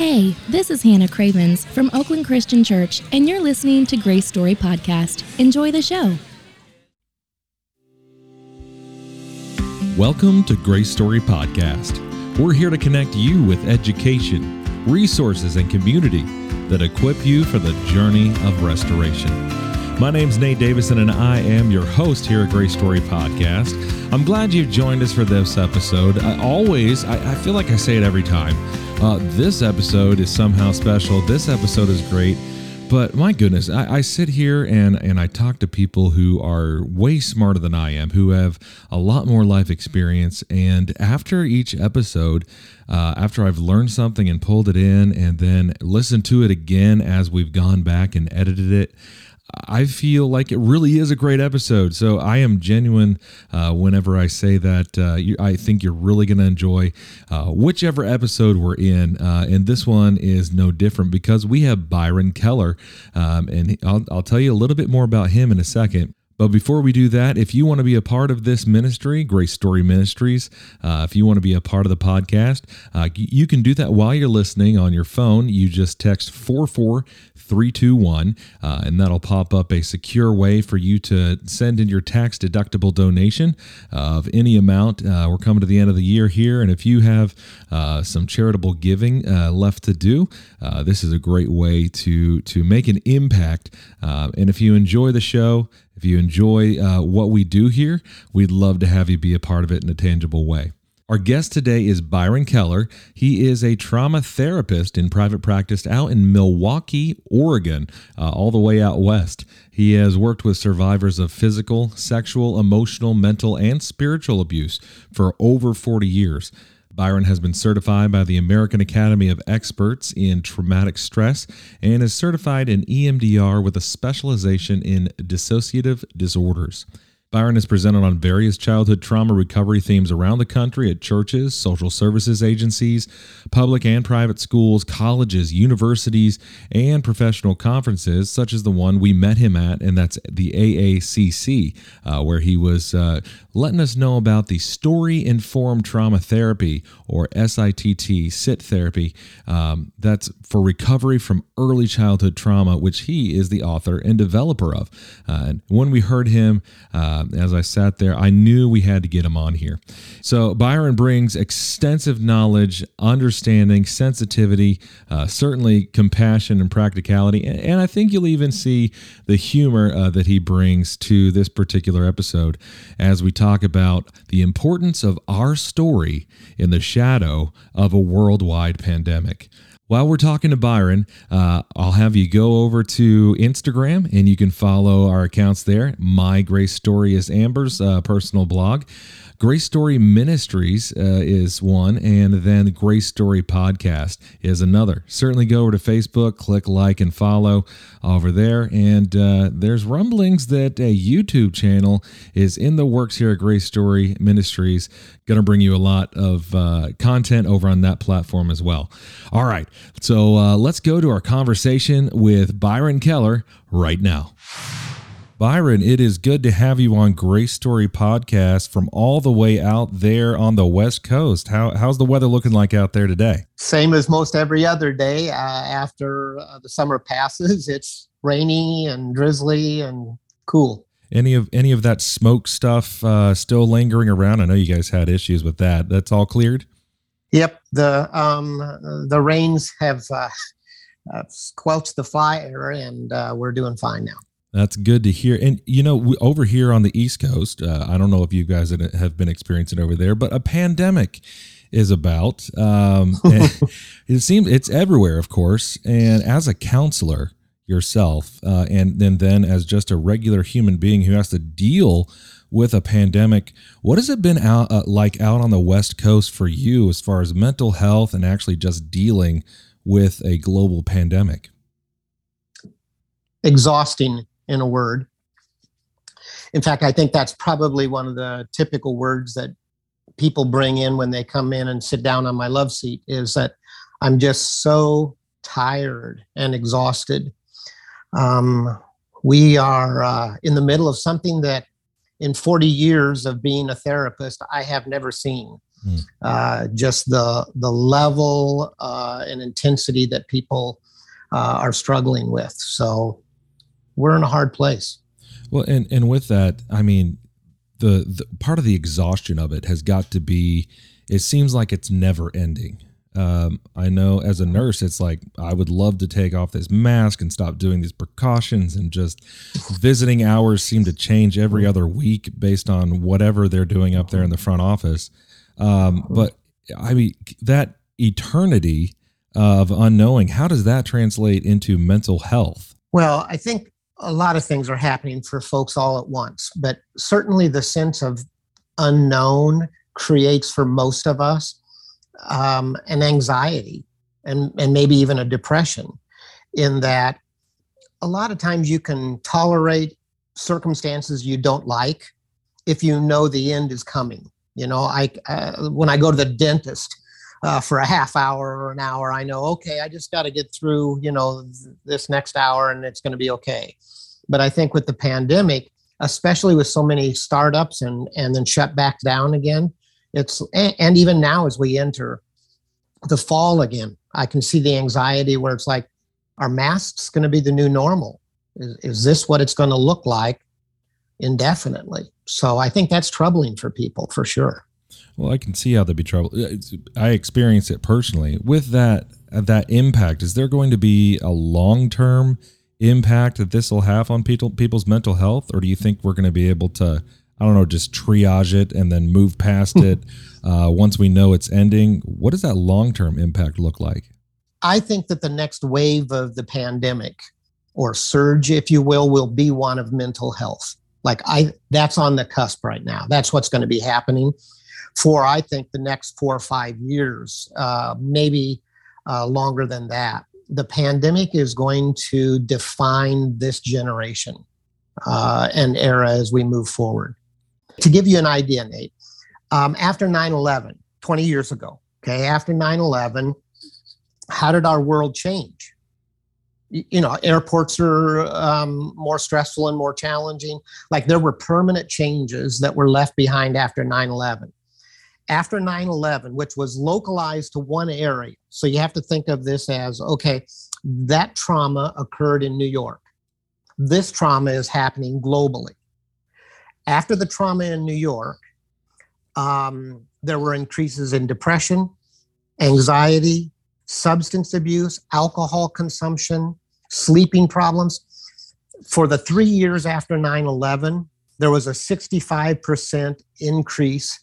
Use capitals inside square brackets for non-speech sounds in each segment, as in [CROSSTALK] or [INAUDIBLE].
Hey, this is Hannah Cravens from Oakland Christian Church, and you're listening to Grace Story Podcast. Enjoy the show. Welcome to Grace Story Podcast. We're here to connect you with education, resources, and community that equip you for the journey of restoration. My name's Nate Davison, and I am your host here at Grace Story Podcast. I'm glad you've joined us for this episode. I always, I, I feel like I say it every time. Uh, this episode is somehow special. This episode is great. But my goodness, I, I, sit here and, and I talk to people who are way smarter than I am, who have a lot more life experience. And after each episode, uh, after I've learned something and pulled it in and then listened to it again as we've gone back and edited it, I feel like it really is a great episode. So I am genuine uh, whenever I say that. Uh, you, I think you're really going to enjoy uh, whichever episode we're in. Uh, and this one is no different because we have Byron Keller. Um, and I'll, I'll tell you a little bit more about him in a second. But before we do that, if you want to be a part of this ministry, Grace Story Ministries, uh, if you want to be a part of the podcast, uh, you can do that while you're listening on your phone. You just text 44321, uh, and that'll pop up a secure way for you to send in your tax deductible donation of any amount. Uh, we're coming to the end of the year here, and if you have uh, some charitable giving uh, left to do, this is a great way to, to make an impact. and if you enjoy the show, if you enjoy uh, what we do here, we'd love to have you be a part of it in a tangible way. Our guest today is Byron Keller. He is a trauma therapist in private practice out in Milwaukie, Oregon, uh, all the way out west. He has worked with survivors of physical, sexual, emotional, mental, and spiritual abuse for over 40 years. Byron has been certified by the American Academy of Experts in Traumatic Stress and is certified in EMDR with a specialization in dissociative disorders. Byron has presented on various childhood trauma recovery themes around the country at churches, social services agencies, public and private schools, colleges, universities, and professional conferences, such as the one we met him at, and that's the AACC, uh, where he was uh, letting us know about the story informed trauma therapy, or SITT, SIT therapy, um, that's for recovery from early childhood trauma, which he is the author and developer of. Uh, and when we heard him, uh, uh, as I sat there, I knew we had to get him on here. So Byron brings extensive knowledge, understanding, sensitivity, uh, certainly compassion and practicality, and, and, I think you'll even see the humor uh, that he brings to this particular episode as we talk about the importance of our story in the shadow of a worldwide pandemic. While we're talking to Byron, uh, I'll have you go over to Instagram and you can follow our accounts there. My Grace Story is Amber's uh, personal blog. Grace Story Ministries uh, is one, and then Grace Story Podcast is another. Certainly go over to Facebook, click like and follow over there. And uh, there's rumblings that a YouTube channel is in the works here at Grace Story Ministries. Going to bring you a lot of uh, content over on that platform as well. All right, so uh, let's go to our conversation with Byron Keller right now. Byron, it is good to have you on Grace Story Podcast from all the way out there on the West Coast. How, how's the weather looking like out there today? Same as most every other day. Uh, after uh, the summer passes, [LAUGHS] it's rainy and drizzly and cool. Any of any of that smoke stuff uh, still lingering around? I know you guys had issues with that. That's all cleared. Yep the um, the rains have uh, [LAUGHS] uh, squelched the fire, and uh, we're doing fine now. That's good to hear. And you know, we, over here on the East Coast, uh, I don't know if you guys have been experiencing over there, but a pandemic is about. Um, [LAUGHS] it seems it's everywhere, of course. And as a counselor yourself, uh, and then then as just a regular human being who has to deal with a pandemic, what has it been out uh, like out on the West Coast for you as far as mental health and actually just dealing with a global pandemic? Exhausting in a word. In fact, I think that's probably one of the typical words that people bring in when they come in and sit down on my love seat is that I'm just so tired and exhausted. Um, we are uh, in the middle of something that in 40 years of being a therapist, I have never seen. mm. uh, just the the level uh, and intensity that people uh, are struggling with. So we're in a hard place. Well, and and with that, I mean, the, the part of the exhaustion of it has got to be. It seems like it's never ending. Um, I know as a nurse, it's like I would love to take off this mask and stop doing these precautions, and just visiting hours seem to change every other week based on whatever they're doing up there in the front office. Um, but I mean, that eternity of unknowing, how does that translate into mental health? Well, I think a lot of things are happening for folks all at once, but certainly the sense of unknown creates for most of us um, an anxiety and, and maybe even a depression, in that a lot of times you can tolerate circumstances you don't like if you know the end is coming. You know, I uh, when I go to the dentist uh, for a half hour or an hour, I know okay, I just got to get through you know this next hour and it's going to be okay. But I think with the pandemic, especially with so many startups and and then shut back down again, it's and even now as we enter the fall again, I can see the anxiety where it's like, are masks going to be the new normal? Is, is this what it's going to look like indefinitely? So I think that's troubling for people for sure. Well, I can see how there'd be trouble. I experience it personally. With that that impact, is there going to be a long term impact that this will have on people people's mental health, or do you think we're going to be able to I don't know, just triage it and then move past [LAUGHS] it uh, once we know it's ending. What does that long term impact look like? I think that the next wave of the pandemic or surge, if you will, will be one of mental health. Like I, that's on the cusp right now. That's what's going to be happening for I think the next four or five years, uh, maybe uh, longer than that. The pandemic is going to define this generation uh, and era as we move forward. To give you an idea, Nate, um, after 9 11, 20 years ago, okay, after 9 11, how did our world change? You know, airports are um, more stressful and more challenging. Like there were permanent changes that were left behind after 9 11. After 9 11, which was localized to one area, so you have to think of this as okay, that trauma occurred in New York. This trauma is happening globally after the trauma in New York, um, there were increases in depression, anxiety, substance abuse, alcohol consumption, sleeping problems. For the three years after 9 11, there was a 65% increase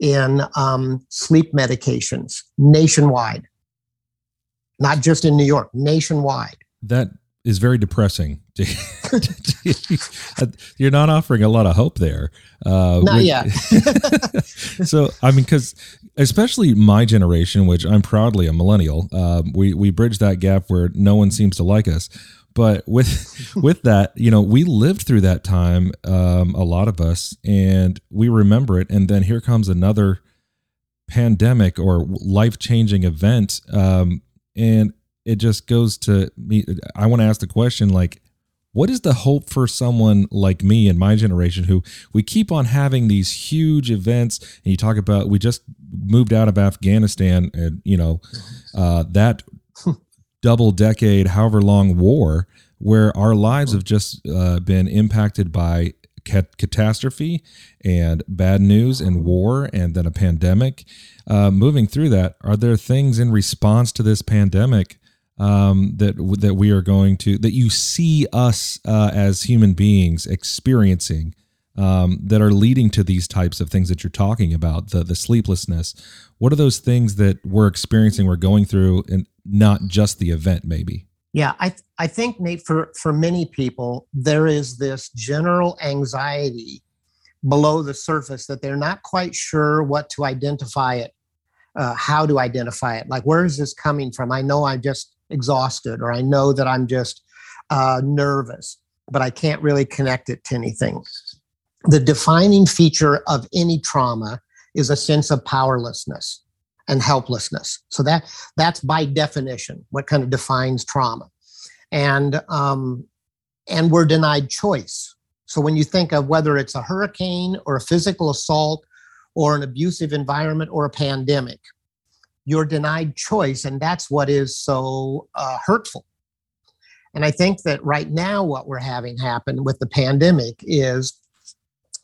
in um, sleep medications nationwide, not just in New York, nationwide. That is very depressing. [LAUGHS] You're not offering a lot of hope there. Uh, not yet. [LAUGHS] so I mean, because especially my generation, which I'm proudly a millennial, uh, we we bridge that gap where no one seems to like us. But with [LAUGHS] with that, you know, we lived through that time, um, a lot of us, and we remember it. And then here comes another pandemic or life changing event, um, and it just goes to me. I want to ask the question like, what is the hope for someone like me and my generation who we keep on having these huge events and you talk about we just moved out of afghanistan and you know uh, that double decade however long war where our lives have just uh, been impacted by catastrophe and bad news and war and then a pandemic. Uh, moving through that are there things in response to this pandemic um, that that we are going to that you see us uh, as human beings experiencing um, that are leading to these types of things that you're talking about the the sleeplessness? What are those things that we're experiencing we're going through and not just the event maybe. Yeah i th- i think nate for for many people there is this general anxiety below the surface that they're not quite sure what to identify it uh, how to identify it. Like where is this coming from? I know I'm just exhausted or I know that I'm just uh, nervous, but I can't really connect it to anything. The defining feature of any trauma is a sense of powerlessness and helplessness. So that that's by definition what kind of defines trauma, and um, and we're denied choice. So when you think of whether it's a hurricane or a physical assault or an abusive environment or a pandemic. You're denied choice, and that's what is so uh, hurtful. And I think that right now, what we're having happen with the pandemic is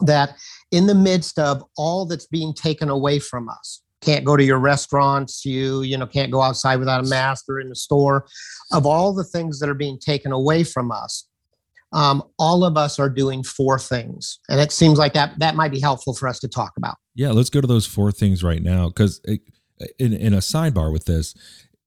that in the midst of all that's being taken away from us, can't go to your restaurants, you you know can't go outside without a mask or in the store, of all the things that are being taken away from us, um, all of us are doing four things, and it seems like that that might be helpful for us to talk about. Yeah, let's go to those four things right now because in, in a sidebar with this,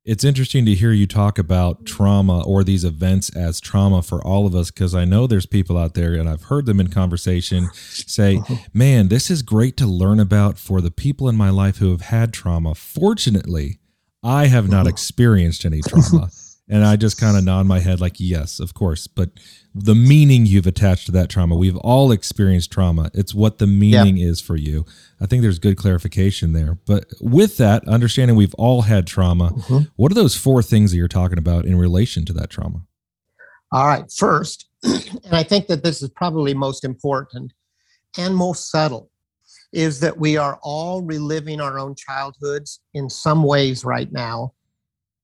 it's interesting to hear you talk about trauma or these events as trauma for all of us because I know there's people out there and I've heard them in conversation say, [LAUGHS] "Man, this is great to learn about for the people in my life who have had trauma." Fortunately, I have not mm-hmm. experienced any trauma. [LAUGHS] And I just kind of nod my head like, "Yes, of course." But the meaning you've attached to that trauma. We've all experienced trauma. It's what the meaning yeah. is for you. I think there's good clarification there. But with that, understanding we've all had trauma, mm-hmm. what are those four things that you're talking about in relation to that trauma? All right. First, [CLEARS THROAT] and I think that this is probably most important and most subtle, is that we are all reliving our own childhoods in some ways right now,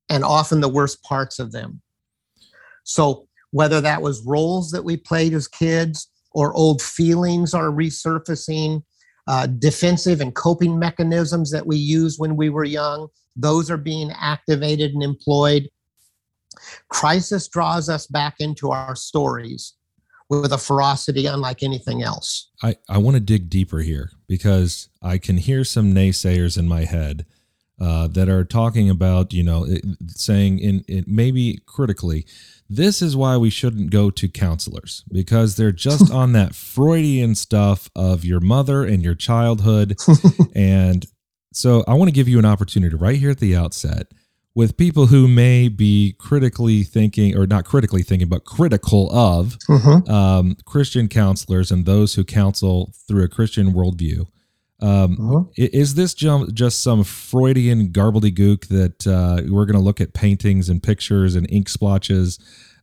and often the worst parts of them. So whether that was roles that we played as kids or old feelings are resurfacing, uh, defensive and coping mechanisms that we use when we were young, those are being activated and employed. Crisis draws us back into our stories with a ferocity unlike anything else. I, I want to dig deeper here because I can hear some naysayers in my head uh, that are talking about, you know, it, saying in it maybe critically, this is why we shouldn't go to counselors because they're just [LAUGHS] on that Freudian stuff of your mother and your childhood. [LAUGHS] and so I want to give you an opportunity right here at the outset with people who may be critically thinking, or not critically thinking, but critical of mm-hmm. um, Christian counselors and those who counsel through a Christian worldview. Um, uh-huh. Is this just some Freudian gobbledygook that uh, we're going to look at paintings and pictures and ink splotches,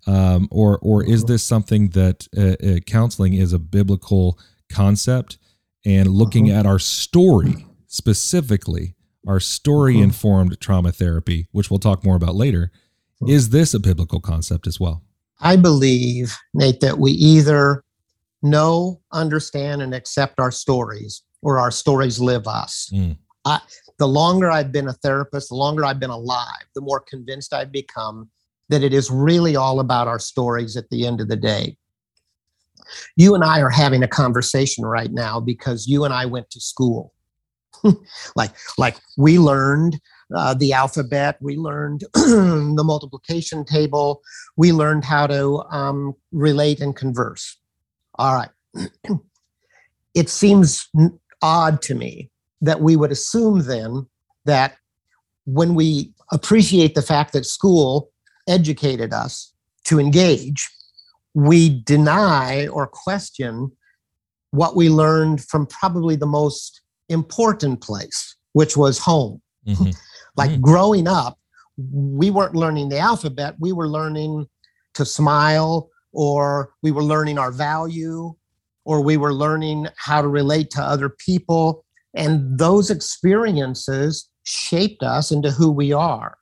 um, or or is uh-huh. this something that uh, uh, counseling is a biblical concept and looking uh-huh. at our story specifically, our story informed trauma therapy, which we'll talk more about later? Is this a biblical concept as well? I believe, Nate, that we either know, understand, and accept our stories or our stories live us. Mm. I, the longer I've been a therapist, the longer I've been alive, the more convinced I've become that it is really all about our stories at the end of the day. You and I are having a conversation right now because you and I went to school. [LAUGHS] like, like we learned uh, the alphabet, we learned [CLEARS THROAT] the multiplication table, we learned how to um, relate and converse. All right. [CLEARS THROAT] it seems odd to me that we would assume then that when we appreciate the fact that school educated us to engage, we deny or question what we learned from probably the most important place, which was home. Mm-hmm. [LAUGHS] like mm-hmm. growing up, we weren't learning the alphabet, we were learning to smile, or we were learning our value, or we were learning how to relate to other people. And those experiences shaped us into who we are.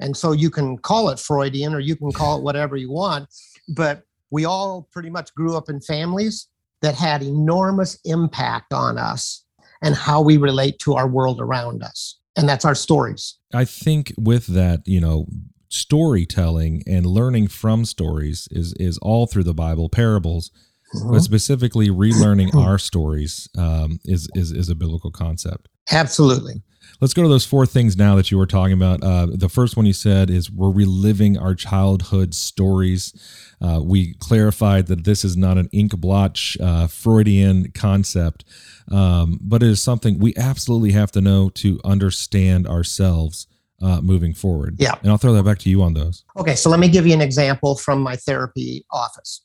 And so you can call it Freudian or you can call it whatever you want, but we all pretty much grew up in families that had enormous impact on us and how we relate to our world around us. And that's our stories. I think with that, you know, storytelling and learning from stories is is all through the Bible, parables mm-hmm. but specifically relearning [CLEARS THROAT] our stories um, is, is is a biblical concept. Absolutely. Let's go to those four things now that you were talking about. Uh, the first one you said is we're reliving our childhood stories. Uh, we clarified that this is not an ink blotch uh, Freudian concept, um, but it is something we absolutely have to know to understand ourselves uh, moving forward. Yeah. And I'll throw that back to you on those. Okay. So let me give you an example from my therapy office.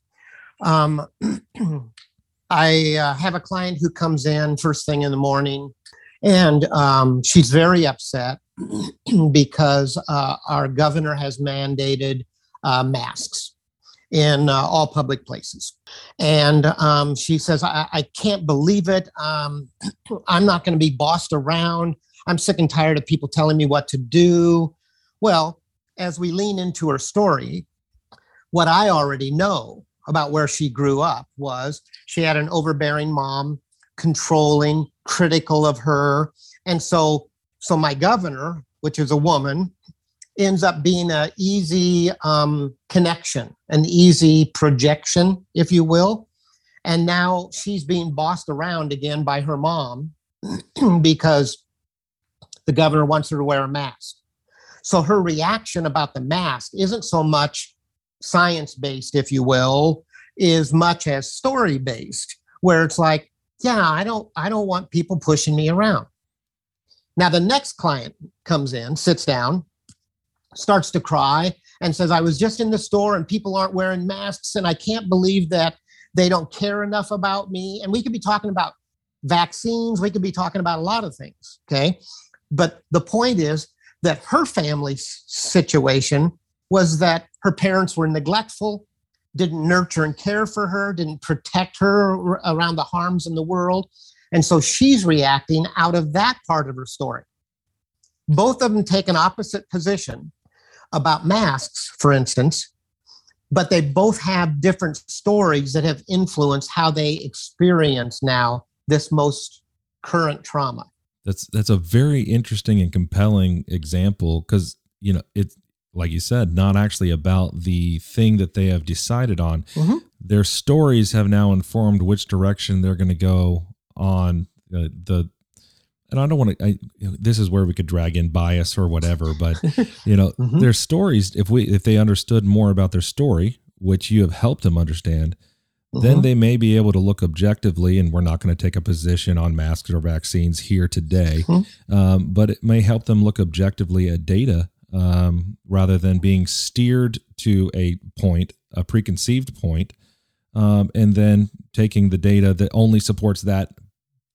Um, [CLEARS THROAT] I uh, have a client who comes in first thing in the morning, and um, she's very upset [CLEARS THROAT] because uh, our governor has mandated uh, masks. in uh, all public places. And um, she says, I, I, can't believe it. Um, [CLEARS THROAT] I'm not going to be bossed around. I'm sick and tired of people telling me what to do. Well, as we lean into her story, what I already know about where she grew up was she had an overbearing mom, controlling, critical of her. And so, so my governor, which is a woman, ends up being an easy um, connection, an easy projection, if you will. And now she's being bossed around again by her mom [CLEARS THROAT] because the governor wants her to wear a mask. So her reaction about the mask isn't so much science based, if you will, is much as story based, where it's like, yeah, I don't, I don't want people pushing me around. Now the next client comes in, sits down, starts to cry and says, I was just in the store and people aren't wearing masks, and I can't believe that they don't care enough about me. And we could be talking about vaccines, we could be talking about a lot of things. Okay. But the point is that her family situation was that her parents were neglectful, didn't nurture and care for her, didn't protect her around the harms in the world. And so she's reacting out of that part of her story. Both of them take an opposite position about masks, for instance, but they both have different stories that have influenced how they experience now this most current trauma. That's that's a very interesting and compelling example because you know it's like you said, not actually about the thing that they have decided on. Mm-hmm. Their stories have now informed which direction they're going to go on uh, the and I don't want to. I, this is where we could drag in bias or whatever, but [LAUGHS] you know, mm-hmm. their stories. If we if they understood more about their story, which you have helped them understand, mm-hmm. then they may be able to look objectively. And we're not going to take a position on masks or vaccines here today, mm-hmm. um, but it may help them look objectively at data um, rather than being steered to a point, a preconceived point, um, and then taking the data that only supports that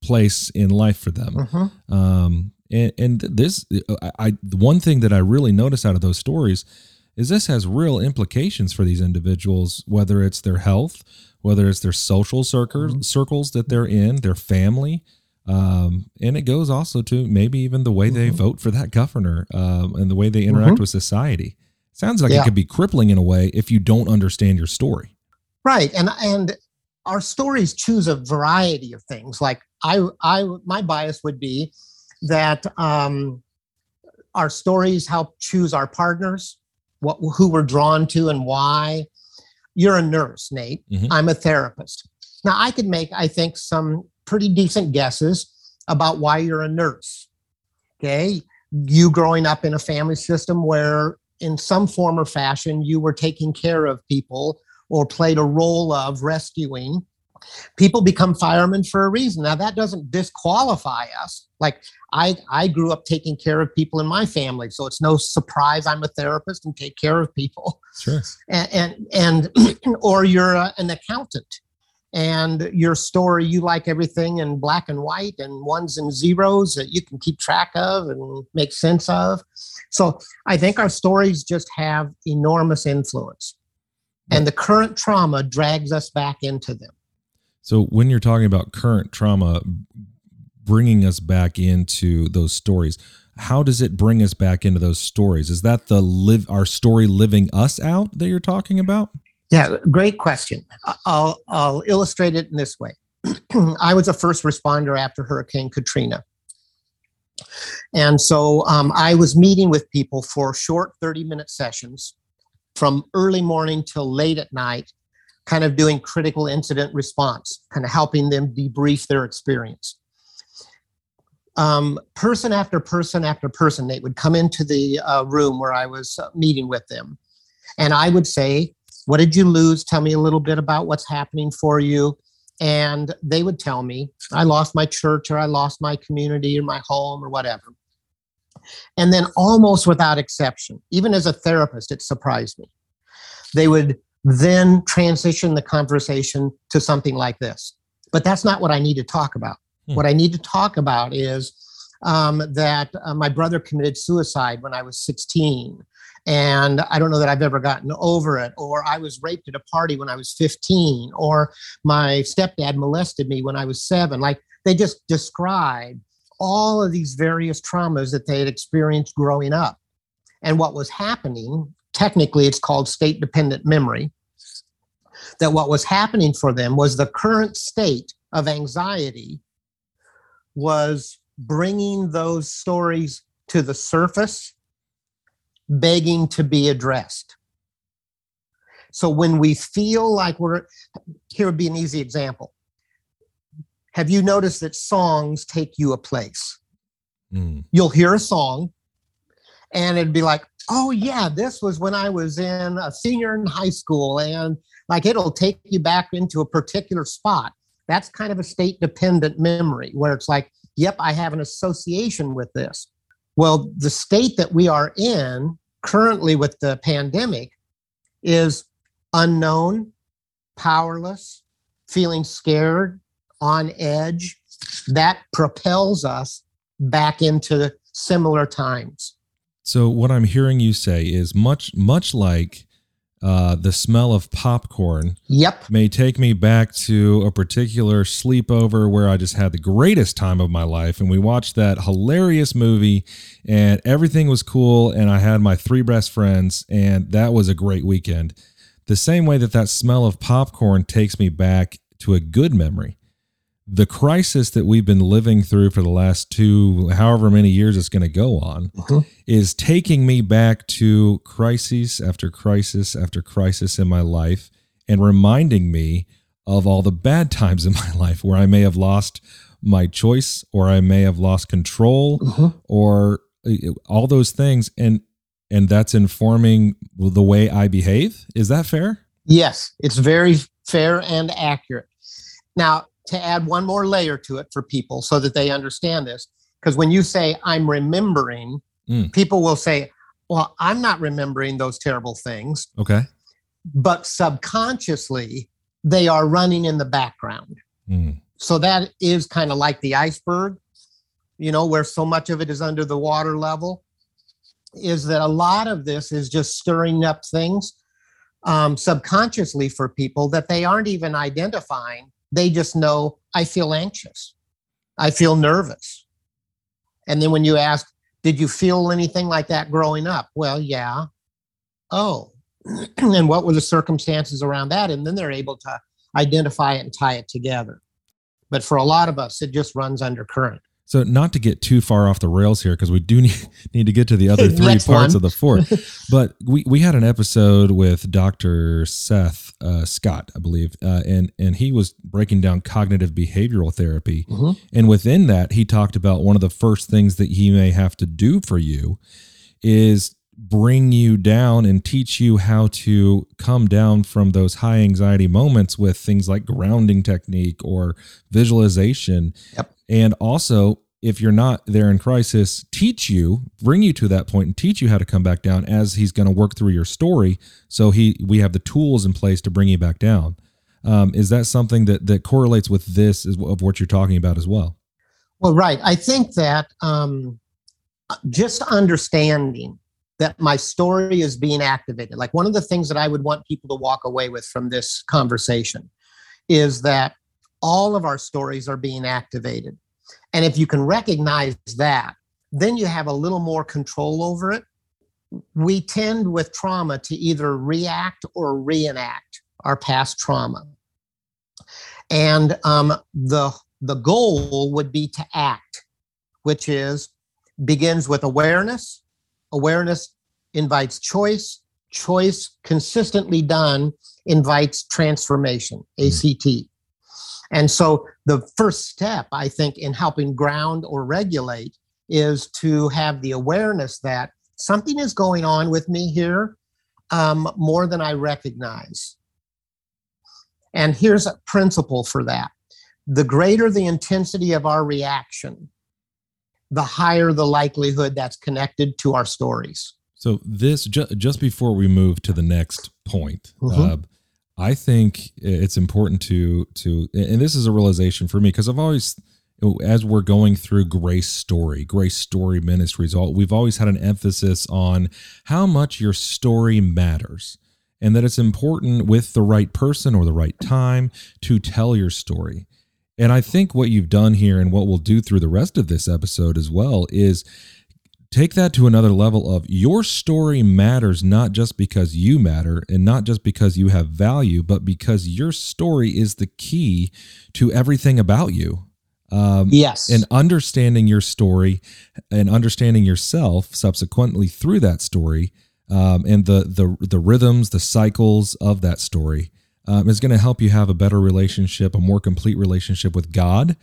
place in life for them. Mm-hmm. Um, and, and this, I, I, one thing that I really notice out of those stories is this has real implications for these individuals, whether it's their health, whether it's their social circles, mm-hmm. circles that they're in, their family. Um, and it goes also to maybe even the way mm-hmm. they vote for that governor um, and the way they interact mm-hmm. with society. Sounds like yeah. it could be crippling in a way if you don't understand your story. Right, and and our stories choose a variety of things. Like I, I, my bias would be that um, our stories help choose our partners, what who we're drawn to, and why. You're a nurse, Nate. Mm-hmm. I'm a therapist. Now I could make, I think, some pretty decent guesses about why you're a nurse. Okay, you growing up in a family system where, in some form or fashion, you were taking care of people or played a role of rescuing. People become firemen for a reason. Now that doesn't disqualify us. Like I, I grew up taking care of people in my family, so it's no surprise I'm a therapist and take care of people. Sure. And and, and [CLEARS THROAT] or you're a, an accountant, and your story you like everything in black and white and ones and zeros that you can keep track of and make sense of. So I think our stories just have enormous influence and the current trauma drags us back into them. So when you're talking about current trauma bringing us back into those stories, how does it bring us back into those stories? Is that the live our story living us out that you're talking about? Yeah, great question. I'll I'll illustrate it in this way. [CLEARS THROAT] I was a first responder after Hurricane Katrina. And so um, I was meeting with people for short 30 minute sessions from early morning till late at night, kind of doing critical incident response, kind of helping them debrief their experience. Um, person after person after person, they would come into the uh, room where I was uh, meeting with them. And I would say, What did you lose? Tell me a little bit about what's happening for you. And they would tell me, I lost my church or I lost my community or my home or whatever. And then, almost without exception, even as a therapist, it surprised me. They would then transition the conversation to something like this. But that's not what I need to talk about. Hmm. What I need to talk about is um, that uh, my brother committed suicide when I was 16. And I don't know that I've ever gotten over it, or I was raped at a party when I was 15, or my stepdad molested me when I was seven. Like they just describe all of these various traumas that they had experienced growing up. And what was happening, technically, it's called state dependent memory, that what was happening for them was the current state of anxiety was bringing those stories to the surface begging to be addressed. So when we feel like we're, here would be an easy example. Have you noticed that songs take you a place? Mm. You'll hear a song and it'd be like, oh, yeah, this was when I was in a senior in high school. And like it'll take you back into a particular spot. That's kind of a state dependent memory where it's like, yep, I have an association with this. Well, the state that we are in currently with the pandemic is unknown, powerless, feeling scared, on edge. That propels us back into similar times. So what I'm hearing you say is much much like uh, the smell of popcorn yep. may take me back to a particular sleepover where i just had the greatest time of my life and we watched that hilarious movie and everything was cool and i had my three best friends and that was a great weekend. The same way that that smell of popcorn takes me back to a good memory the crisis that we've been living through for the last two, however many years it's going to go on, mm-hmm. is taking me back to crisis after crisis after crisis in my life and reminding me of all the bad [LAUGHS] times in my life where I may have lost my choice or I may have lost control mm-hmm. or uh, all those things. And, and that's informing the way I behave. Is that fair? Yes, it's very fair and accurate. Now, to add one more layer to it for people so that they understand this. Because when you say, I'm remembering, mm. people will say, Well, I'm not remembering those terrible things. Okay. But subconsciously, they are running in the background. Mm. So that is kind of like the iceberg, you know, where so much of it is under the water level, is that a lot of this is just stirring up things um, subconsciously for people that they aren't even identifying they just know I feel anxious. I feel nervous. And then when you ask, did you feel anything like that growing up? Well, yeah. Oh, [CLEARS THROAT] and what were the circumstances around that? And then they're able to identify it and tie it together. But for a lot of us, it just runs undercurrent. So, not to get too far off the rails here, because we do [LAUGHS] need, need to get to the other [LAUGHS] three parts one. of the fourth. [LAUGHS] but we, we had an episode with Dr. Seth uh, Scott, I believe, uh, and and he was breaking down cognitive behavioral therapy, mm-hmm. and within that, he talked about one of the first things that he may have to do for you is bring you down and teach you how to come down from those high anxiety moments with things like grounding technique or visualization. Yep. And also if you're not there in crisis teach you bring you to that point and teach you how to come back down as he's going to work through your story. So he we have the tools in place to bring you back down. Um, is that something that that correlates with this is of what you're talking about as well? Well right. I think that um, just understanding that my story is being activated like one of the things that i would want people to walk away with from this conversation is that all of our stories are being activated. And if you can recognize that, then you have a little more control over it. We tend with trauma to either react or reenact our past trauma. And um, the, the goal would be to act, which is begins with awareness. Awareness invites choice. Choice consistently done invites transformation, ACT. And so the first step, I think, in helping ground or regulate is to have the awareness that something is going on with me here um, more than I recognize. And here's a principle for that the greater the intensity of our reaction, the higher the likelihood that's connected to our stories. So, this ju- just before we move to the next point, mm-hmm. uh, I think it's important to to and this is a realization for me because I've always as we're going through Grace Story, Grace Story Ministries, all we've always had an emphasis on how much your story matters and that it's important with the right person or the right time to tell your story. And I think what you've done here and what we'll do through the rest of this episode as well is take that to another level of your story matters not just because you matter and not just because you have value, but because your story is the key to everything about you. Um, yes. And understanding your story and understanding yourself subsequently through that story um, and the, the, the rhythms, the cycles of that story um, is going to help you have a better relationship, a more complete relationship with God,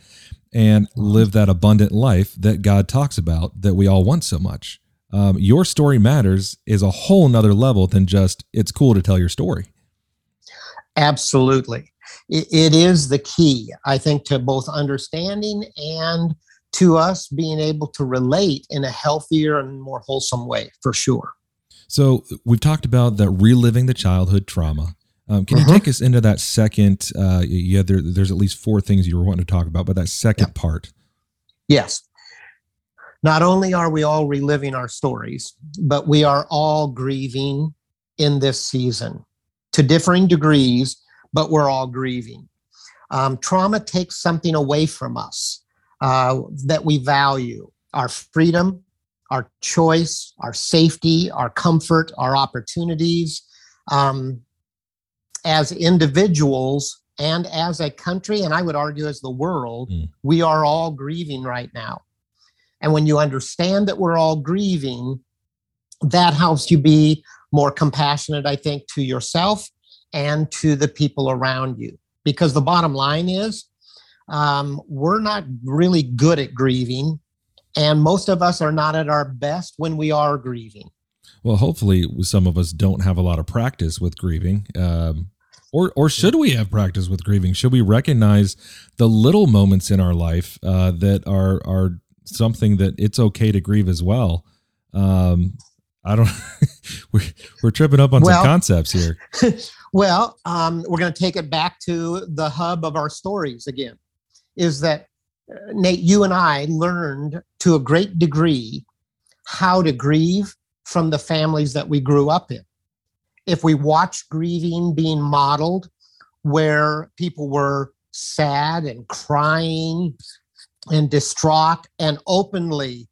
and live that abundant life that God talks about that we all want so much. Um, your story matters is a whole nother level than just it's cool to tell your story. Absolutely. it, it is the key, I think, to both understanding and to us being able to relate in a healthier and more wholesome way, for sure. So, we've talked about that reliving the childhood trauma. Um, can uh-huh. you take us into that second? Uh, yeah, there, there's at least four things you were wanting to talk about, but that second yeah. part. Yes. Not only are we all reliving our stories, but we are all grieving in this season to differing degrees, but we're all grieving. Um, trauma takes something away from us uh, that we value our freedom, our choice, our safety, our comfort, our opportunities. Um, as individuals and as a country, and I would argue as the world, mm. we are all grieving right now. And when you understand that we're all grieving, that helps you be more compassionate, I think, to yourself and to the people around you. Because the bottom line is, um, we're not really good at grieving, and most of us are not at our best when we are grieving. Well, hopefully, some of us don't have a lot of practice with grieving. Um, or or should we have practice with grieving? Should we recognize the little moments in our life uh, that are are something that it's okay to grieve as well? Um, I don't. [LAUGHS] we're we're tripping up on well, some concepts here. [LAUGHS] well, um, we're going to take it back to the hub of our stories again. Is that uh, Nate? You and I learned to a great degree how to grieve from the families that we grew up in if we watch grieving being modeled where people were sad and crying and distraught and openly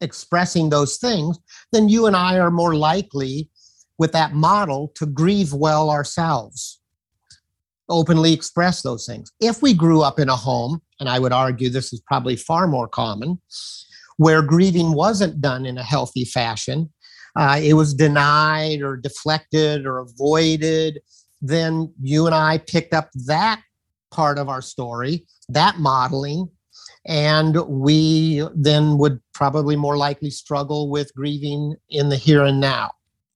expressing those things, then you and I are more likely with that model to grieve well ourselves, openly express those things. If we grew up in a home, and I would argue this is probably far more common, where grieving wasn't done in a healthy fashion, uh, it was denied or deflected or avoided, then you and I picked up that part of our story, that modeling, and we then would probably more likely struggle with grieving in the here and now.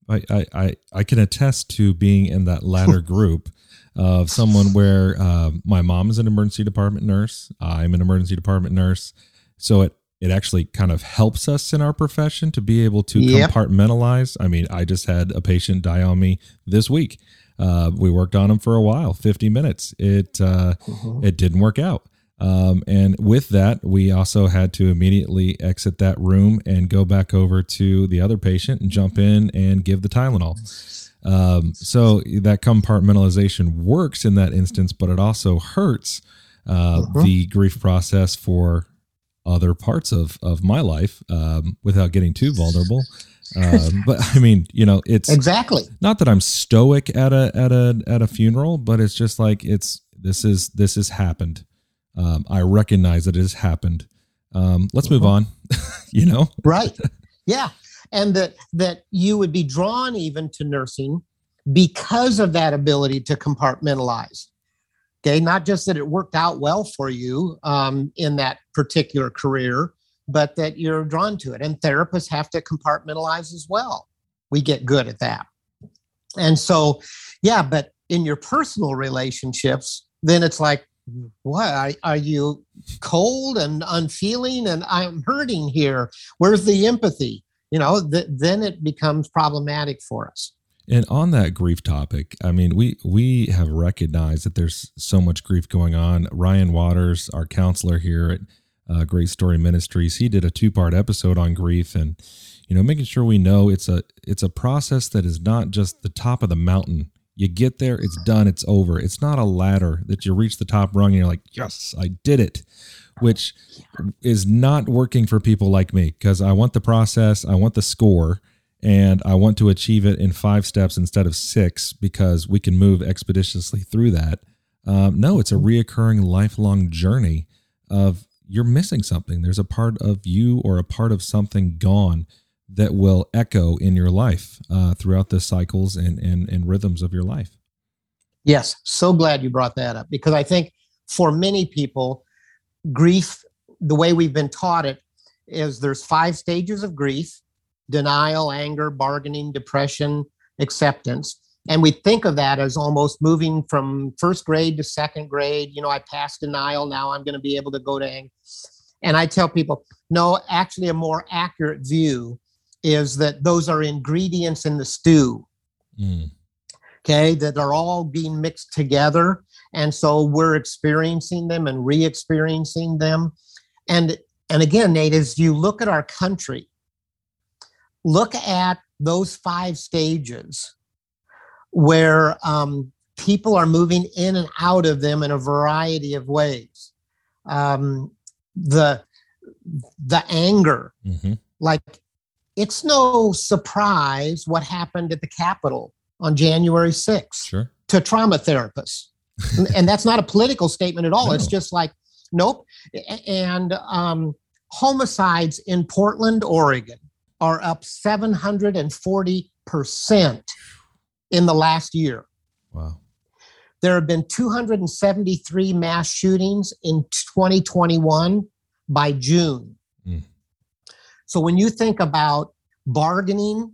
I, I, I can attest to being in that latter [LAUGHS] group of someone where uh, my mom is an emergency department nurse. I'm an emergency department nurse. So it it actually kind of helps us in our profession to be able to yep. compartmentalize. I mean, I just had a patient die on me this week. Uh, we worked on him for a while, 50 minutes. It uh, mm-hmm. it didn't work out. Um, and with that, we also had to immediately exit that room and go back over to the other patient and jump in and give the Tylenol. Um, so that compartmentalization works in that instance, but it also hurts uh, mm-hmm. the grief process for other parts of of my life um, without getting too vulnerable. Um, but I mean, you know, it's exactly not that I'm stoic at a at a at a funeral, but it's just like it's this is this has happened. Um, I recognize that it has happened. Um, let's move on. [LAUGHS] you know, right? Yeah, and that that you would be drawn even to nursing because of that ability to compartmentalize. Okay, not just that it worked out well for you um, in that particular career, but that you're drawn to it. And therapists have to compartmentalize as well. We get good at that. And so, yeah, but in your personal relationships, then it's like, what are, you cold and unfeeling and I'm hurting here? Where's the empathy? You know, th- then it becomes problematic for us. And on that grief topic, I mean, we we have recognized that there's so much grief going on. Ryan Waters, our counselor here at uh, Grace Story Ministries. He did a two part episode on grief and you know making sure we know it's a it's a process that is not just the top of the mountain. You get there, it's done, it's over. It's not a ladder that you reach the top rung and you're like, yes, I did it, which is not working for people like me because I want the process, I want the score, and I want to achieve it in five steps instead of six because we can move expeditiously through that. Um, no, it's a reoccurring lifelong journey of you're missing something. There's a part of you or a part of something gone that will echo in your life uh, throughout the cycles and, and, and rhythms of your life. Yes, so glad you brought that up because I think for many people, grief, the way we've been taught it, is there's five stages of grief denial, anger, bargaining, depression, acceptance. And we think of that as almost moving from first grade to second grade. You know, I passed denial, now I'm going to be able to go to anger. And I tell people, no, actually, a more accurate view is that those are ingredients in the stew. Mm. Okay, that are all being mixed together. And so we're experiencing them and re experiencing them. And, and again, Nate, as you look at our country, look at those five stages where um, people are moving in and out of them in a variety of ways. Um, the the anger, mm-hmm. like it's no surprise what happened at the Capitol on January 6th sure. to trauma therapists. and, that's not a political statement at all. [LAUGHS] No. It's just like, nope. And um, homicides in Portland, Oregon are up 740% in the last year. Wow. There have been 273 mass shootings in 2021 by June. Mm. So when you think about bargaining,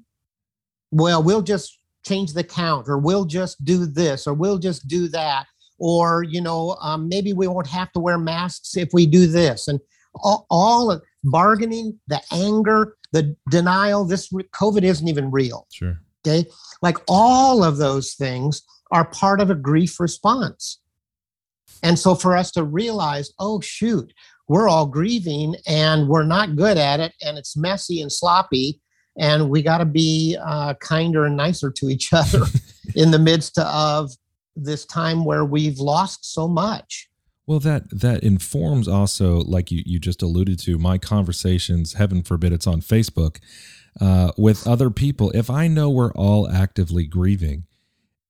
well, we'll just change the count, or we'll just do this, or we'll just do that, or you know, um, maybe we won't have to wear masks if we do this, and all, all of bargaining, the anger, the denial, this COVID isn't even real. Sure. Okay. Like all of those things are part of a grief response. And so for us to realize, oh, shoot, we're all grieving and we're not good at it and it's messy and sloppy and we got to be uh, kinder and nicer to each other [LAUGHS] in the midst of this time where we've lost so much. Well, that that informs also, like you you just alluded to, my conversations. Heaven forbid it's on Facebook uh, with other people. If I know we're all actively grieving,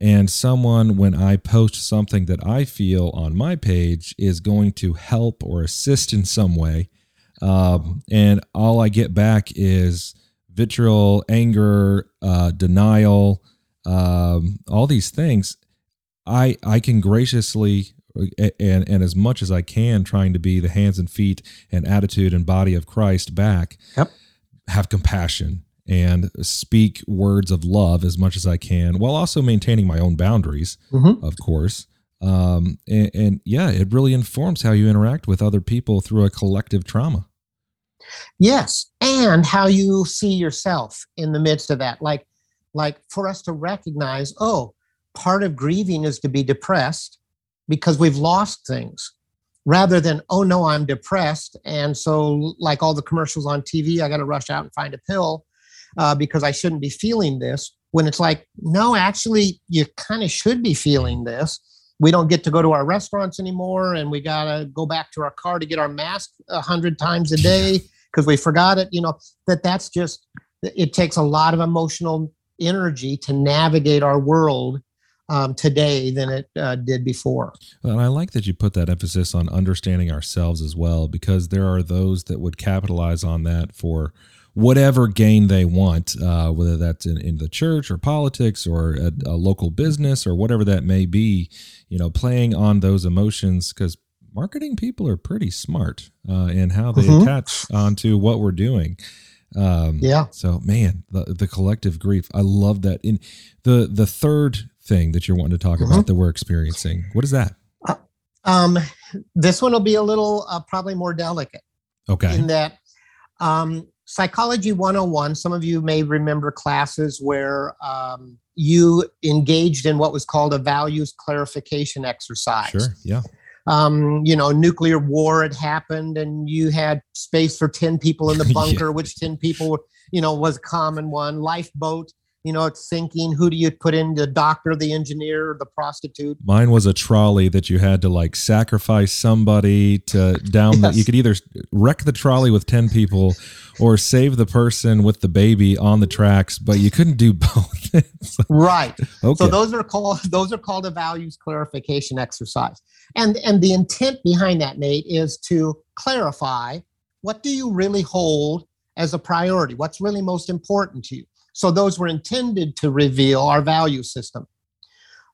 and someone when I post something that I feel on my page is going to help or assist in some way, um, and all I get back is vitriol, anger, uh, denial, um, all these things. I I can graciously and and as much as I can, trying to be the hands and feet and attitude and body of Christ back. Yep. Have compassion and speak words of love as much as I can, while also maintaining my own boundaries, mm-hmm. of course. Um, and, and yeah, it really informs how you interact with other people through a collective trauma. Yes, and how you see yourself in the midst of that. Like, like for us to recognize, oh, part of grieving is to be depressed because we've lost things rather than oh no i'm depressed. And so like all the commercials on tv i got to rush out and find a pill uh, because i shouldn't be feeling this when it's like no actually you kind of should be feeling this. We don't get to go to our restaurants anymore and we got to go back to our car to get our mask a hundred times a day because we forgot it you know? That that's just it takes a lot of emotional energy to navigate our world um, today than it uh, did before. And I like that you put that emphasis on understanding ourselves as well, because there are those that would capitalize on that for whatever gain they want, uh, whether that's in, in the church or politics or a, a, local business or whatever that may be, you know, playing on those emotions because marketing people are pretty smart uh, in how they mm-hmm. attach onto what we're doing. Um, yeah. So man, the, the collective grief, I love that. In the, the third thing that you're wanting to talk mm-hmm. about that we're experiencing. What is that? Uh, um, this one will be a little uh, probably more delicate. Okay. In that um, Psychology 101, some of you may remember classes where um, you engaged in what was called a values clarification exercise. Sure, yeah. um, you know, nuclear war had happened and you had space for 10 people in the [LAUGHS] bunker, yeah. which 10 people, you know, was a common one. Lifeboat, you know, it's sinking. Who do you put in the doctor, the engineer, the prostitute? Mine was a trolley that you had to like sacrifice somebody to down yes. that you could either wreck the trolley with 10 people or save the person with the baby on the tracks, but you couldn't do [LAUGHS] both. right. Okay. So those are called those are called a values clarification exercise. And and the intent behind that, Nate, is to clarify what do you really hold as a priority? What's really most important to you? So those were intended to reveal our value system.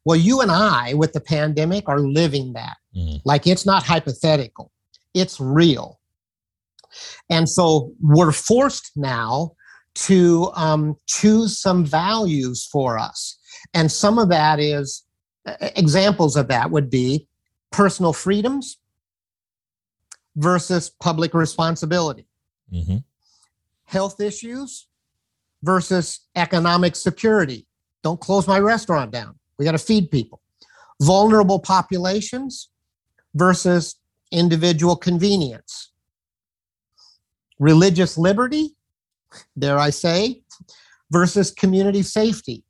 Well, you and I with the pandemic are living that. Mm. Like it's not hypothetical. It's real. And so we're forced now to um, choose some values for us. And some of that is examples of that would be personal freedoms versus public responsibility, mm-hmm. health issues versus economic security. Don't close my restaurant down. We got to feed people. Vulnerable populations versus individual convenience religious liberty, dare I say, versus community safety.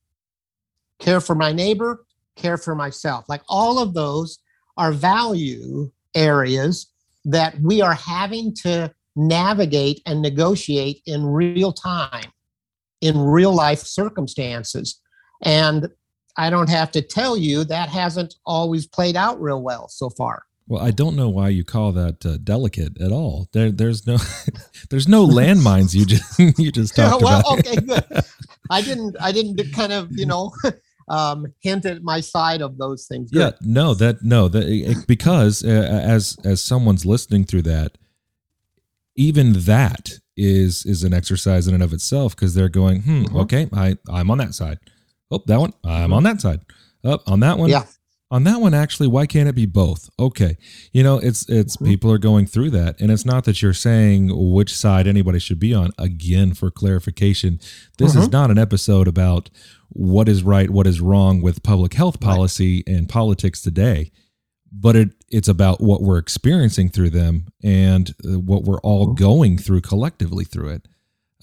Care for my neighbor, care for myself. Like all of those are value areas that we are having to navigate and negotiate in real time, in real life circumstances. And I don't have to tell you that hasn't always played out real well so far. Well, I don't know why you call that uh, delicate at all. There, there's no, [LAUGHS] there's no landmines. You just, [LAUGHS] you just talked well, about. okay, [LAUGHS] good. I didn't, I didn't kind of, you know, um, hint at my side of those things. Good. Yeah, no, that no, that because uh, as as someone's listening through that, even that is is an exercise in and of itself because they're going, hmm, mm-hmm. okay, I I'm on that side. Oh, that one, I'm mm-hmm. on that side. Up oh, on that one, yeah on that one actually why can't it be both okay you know it's it's mm-hmm. people are going through that and it's not that you're saying which side anybody should be on again for clarification this mm-hmm. is not an episode about what is right what is wrong with public health policy right. and politics today but it it's about what we're experiencing through them and uh, what we're all going through collectively through it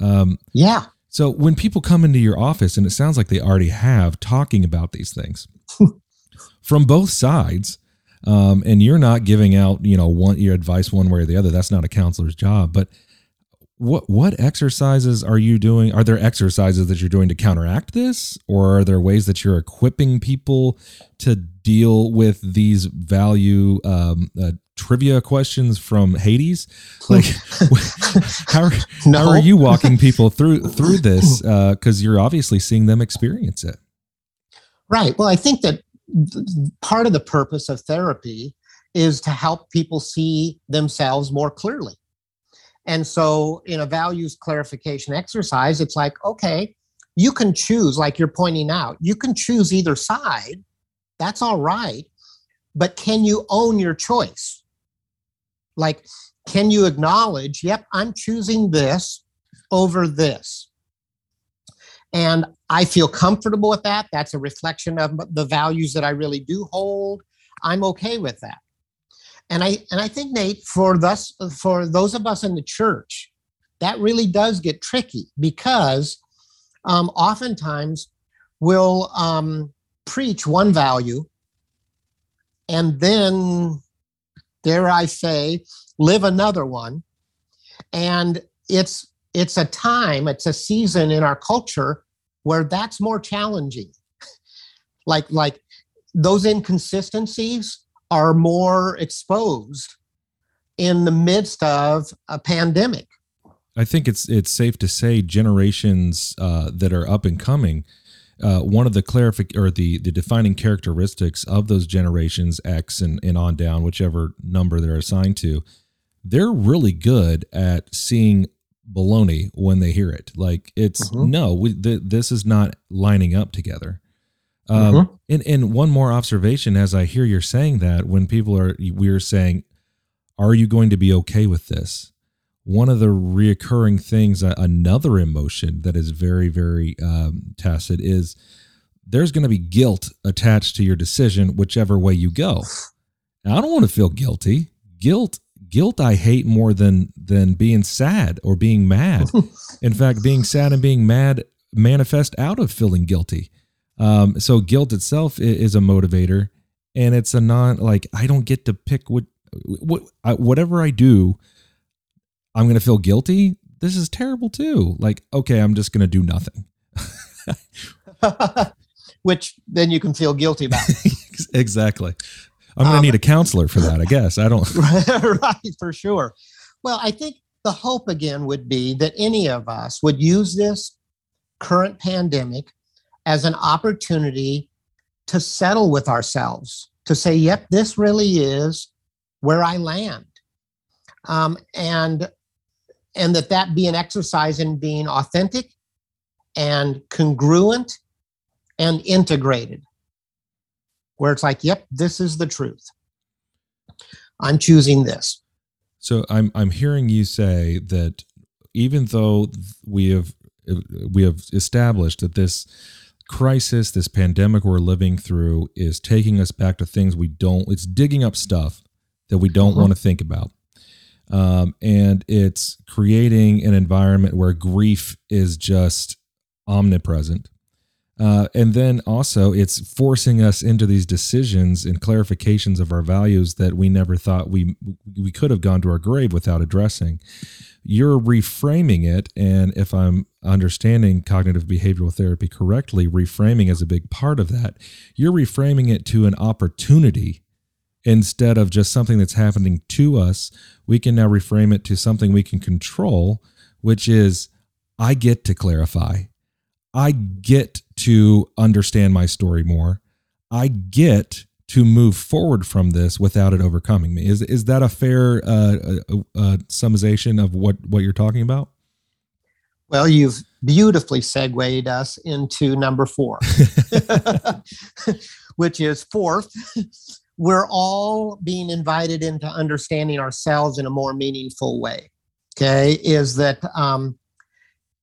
um, yeah so when people come into your office and it sounds like they already have talking about these things [LAUGHS] from both sides. Um, and you're not giving out, you know, one your advice one way or the other. That's not a counselor's job. But what what exercises are you doing? Are there exercises that you're doing to counteract this, or are there ways that you're equipping people to deal with these value um, uh, trivia questions from Hades? Like, [LAUGHS] how, are, no. how are you walking people through through this? Because uh, you're obviously seeing them experience it. Right. Well, I think that part of the purpose of therapy is to help people see themselves more clearly. And so, in a values clarification exercise, it's like, okay, you can choose, like you're pointing out, you can choose either side. That's all right. But can you own your choice? Like, can you acknowledge, yep, I'm choosing this over this? And I feel comfortable with that. That's a reflection of the values that I really do hold. I'm okay with that. And I and I think Nate, for thus for those of us in the church, that really does get tricky because um, oftentimes we'll um, preach one value and then, dare I say, live another one. And it's it's a time, it's a season in our culture where that's more challenging. [LAUGHS] like like those inconsistencies are more exposed in the midst of a pandemic. I think it's it's safe to say generations uh, that are up and coming. Uh, one of the clarific or the the defining characteristics of those generations X and, and on down, whichever number they're assigned to, they're really good at seeing baloney when they hear it. Like it's mm-hmm. no, we, th- this is not lining up together. Um, mm-hmm. and, and one more observation as I hear you're saying that when people are, we're saying, are you going to be okay with this? One of the reoccurring things, uh, another emotion that is very, very um, tacit is there's going to be guilt attached to your decision, whichever way you go. Now, I don't want to feel guilty. Guilt guilt I hate more than than being sad or being mad. [LAUGHS] In fact, being sad and being mad manifest out of feeling guilty. Um, so guilt itself is a motivator, and it's a non like I don't get to pick what what I, whatever I do. I'm going to feel guilty. This is terrible too. Like, okay, I'm just going to do nothing. [LAUGHS] Which then you can feel guilty about. [LAUGHS] exactly. I'm going to um, need a counselor for that, I guess. I don't. [LAUGHS] right, for sure. Well, I think the hope again would be that any of us would use this current pandemic as an opportunity to settle with ourselves, to say, yep, this really is where I land. Um, and and that that be an exercise in being authentic and congruent and integrated where it's like, yep, this is the truth. I'm choosing this. So I'm I'm hearing you say that even though we have we have established that this crisis, this pandemic we're living through is taking us back to things we don't it's digging up stuff that we don't uh-huh. want to think about. Um, and it's creating an environment where grief is just omnipresent uh, and then also, it's forcing us into these decisions and clarifications of our values that we never thought we we could have gone to our grave without addressing. You're reframing it, and if I'm understanding cognitive behavioral therapy correctly, reframing is a big part of that. You're reframing it to an opportunity instead of just something that's happening to us. We can now reframe it to something we can control, which is I get to clarify. I get to understand my story more. I get to move forward from this without it overcoming me. Is is that a fair uh, uh, uh, summation of what what you're talking about? Well, you've beautifully segued us into number four, [LAUGHS] [LAUGHS] which is fourth. [LAUGHS] We're all being invited into understanding ourselves in a more meaningful way. Okay, is that um,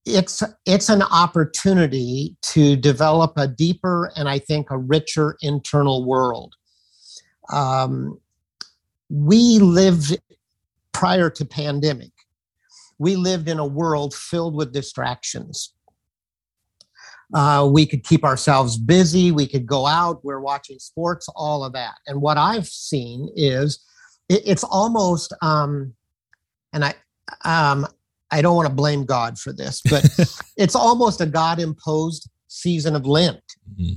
it's it's an opportunity to develop a deeper and I think a richer internal world. Um, we lived prior to pandemic. We lived in a world filled with distractions. Uh, we could keep ourselves busy. We could go out. We're watching sports, all of that. And what I've seen is it, it's almost, um, and I, um, I don't want to blame God for this, but [LAUGHS] it's almost a God imposed season of Lent mm-hmm.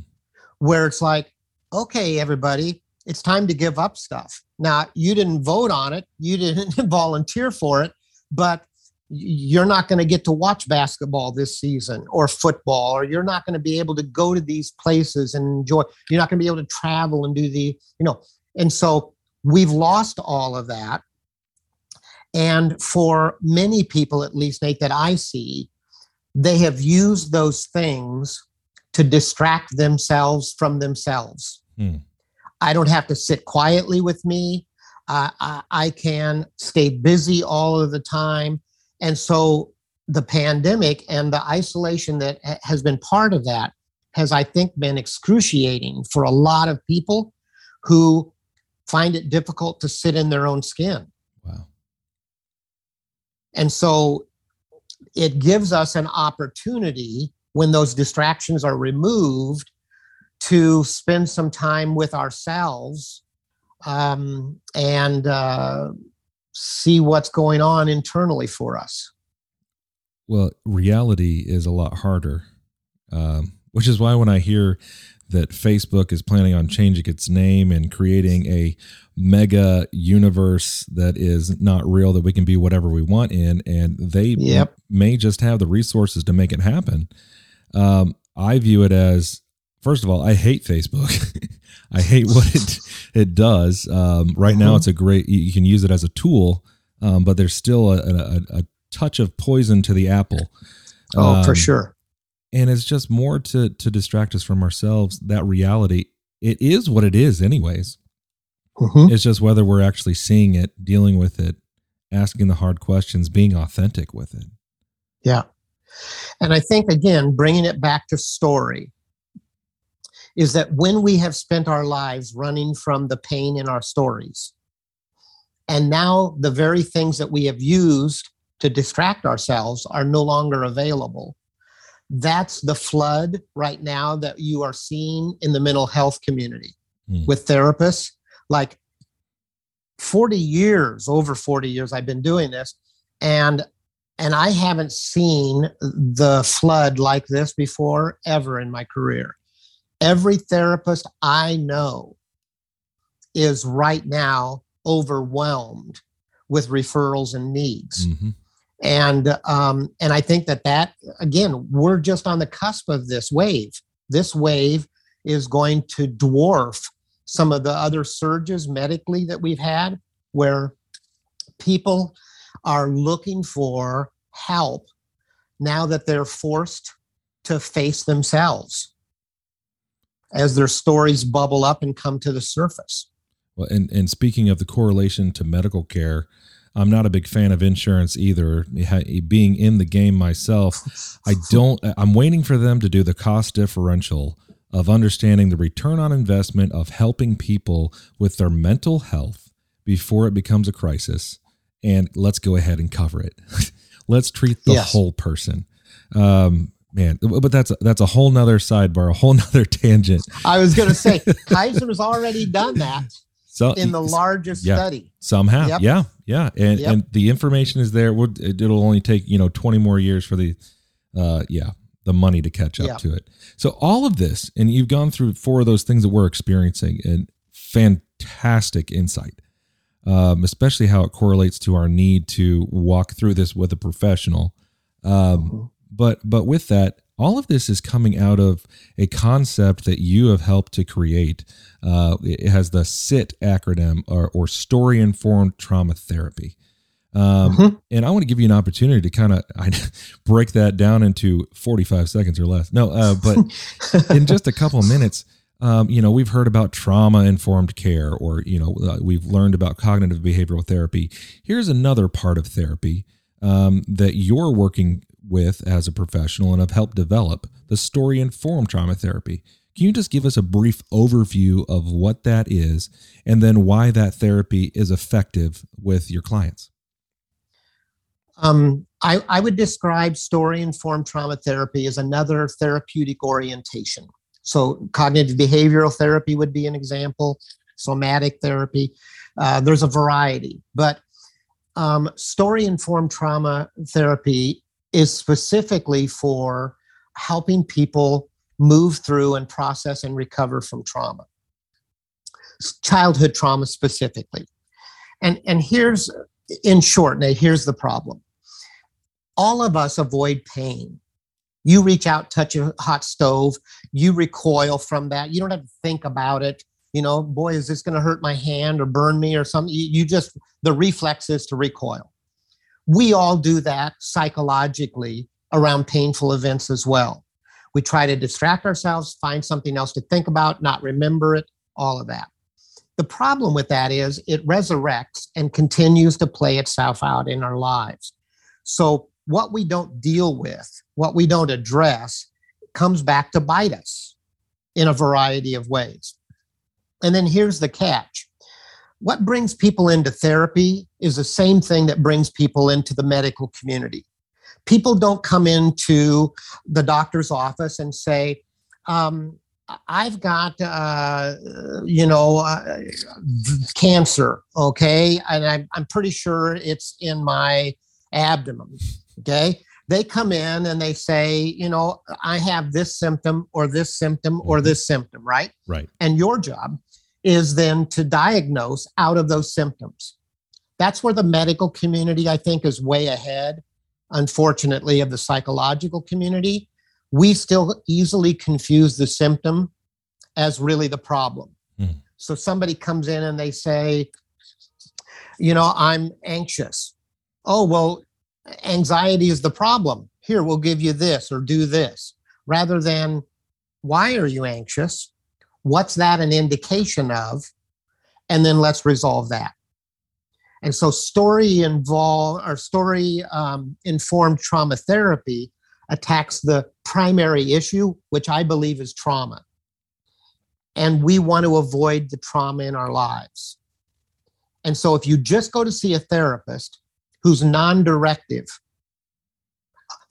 where it's like, okay, everybody, it's time to give up stuff. Now, you didn't vote on it, you didn't [LAUGHS] volunteer for it, but you're not going to get to watch basketball this season or football, or you're not going to be able to go to these places and enjoy. You're not going to be able to travel and do the, you know. And so we've lost all of that. And for many people, at least, Nate, that I see, they have used those things to distract themselves from themselves. Hmm. I don't have to sit quietly with me. Uh, I, I can stay busy all of the time. And so the pandemic and the isolation that has been part of that has, I think, been excruciating for a lot of people who find it difficult to sit in their own skin. Wow. And so it gives us an opportunity when those distractions are removed to spend some time with ourselves um, and uh, see what's going on internally for us. Well, reality is a lot harder, um, which is why when I hear that Facebook is planning on changing its name and creating a mega universe that is not real that we can be whatever we want in and they yep. may just have the resources to make it happen um, i view it as first of all i hate facebook. [LAUGHS] I hate what it it does. Um, right now it's a great you can use it as a tool um, but there's still a, a, a, touch of poison to the apple. Oh for um, sure. and it's just more to to distract us from ourselves. That reality it is what it is anyways. Mm-hmm. it's just whether we're actually seeing it dealing with it asking the hard questions being authentic with it. Yeah. And i think again bringing it back to story is that when we have spent our lives running from the pain in our stories, and now the very things that we have used to distract ourselves are no longer available. That's the flood right now that you are seeing in the mental health community mm. with therapists. Like 40 years, over 40 years, I've been doing this. And and I haven't seen the flood like this before ever in my career. Every therapist I know is right now overwhelmed with referrals and needs. Mm-hmm. And um, and I think that that again, we're just on the cusp of this wave. This wave is going to dwarf some of the other surges medically that we've had, where people are looking for help now that they're forced to face themselves as their stories bubble up and come to the surface. Well, and, and speaking of the correlation to medical care, I'm not a big fan of insurance either. Being in the game myself, I [LAUGHS] don't, I'm waiting for them to do the cost differential of understanding the return on investment of helping people with their mental health before it becomes a crisis. And let's go ahead and cover it. [LAUGHS] let's treat the yes. whole person. Um, man, but that's that's a whole nother sidebar, a whole [LAUGHS] nother tangent. I was going to say [LAUGHS] Kaiser's already done that so in the largest yeah, study. somehow yep. yeah, yeah, and yep. and the information is there. It'll only take you know twenty more years for the, uh, yeah, the money to catch up yep. to it. So all of this, and you've gone through four of those things that we're experiencing, and fantastic insight, um, especially how it correlates to our need to walk through this with a professional. Um, mm-hmm. But but with that, all of this is coming out of a concept that you have helped to create. Uh, it has the SIT acronym or, or story informed trauma therapy. Um, mm-hmm. And I want to give you an opportunity to kind of [LAUGHS] break that down into 45 seconds or less. No, uh, but [LAUGHS] in just a couple of minutes, um, you know, we've heard about trauma informed care, or, you know, uh, we've learned about cognitive behavioral therapy. Here's another part of therapy um, that you're working with as a professional and have helped develop the story informed trauma therapy. Can you just give us a brief overview of what that is and then why that therapy is effective with your clients? Um, I, I would describe story informed trauma therapy as another therapeutic orientation. So, cognitive behavioral therapy would be an example, somatic therapy. Uh, there's a variety, but um, story informed trauma therapy is specifically for helping people move through and process and recover from trauma, childhood trauma specifically. And, and here's, in short, now here's the problem. All of us avoid pain. You reach out, touch a hot stove, you recoil from that. You don't have to think about it. You know, boy, is this going to hurt my hand or burn me or something? You, just, the reflex is to recoil we all do that psychologically around painful events as well. We try to distract ourselves, find something else to think about, not remember it, all of that. The problem with that is it resurrects and continues to play itself out in our lives. So, what we don't deal with, what we don't address, comes back to bite us in a variety of ways. And then here's the catch what brings people into therapy is the same thing that brings people into the medical community. People don't come into the doctor's office and say, um, I've got, uh, you know, uh, cancer, okay? And I'm, I'm pretty sure it's in my abdomen, okay? They come in and they say, you know, I have this symptom or this symptom or mm-hmm. this symptom, right? Right. And your job is then to diagnose out of those symptoms. That's where the medical community, I think, is way ahead, unfortunately, of the psychological community. We still easily confuse the symptom as really the problem. Mm. So somebody comes in and they say, you know, I'm anxious. Oh, well, anxiety is the problem. Here, we'll give you this or do this, rather than why are you anxious? What's that an indication of? And then let's resolve that. And so, story involved or story um, informed trauma therapy attacks the primary issue, which I believe is trauma. and we want to avoid the trauma in our lives. And so if you just go to see a therapist who's non directive,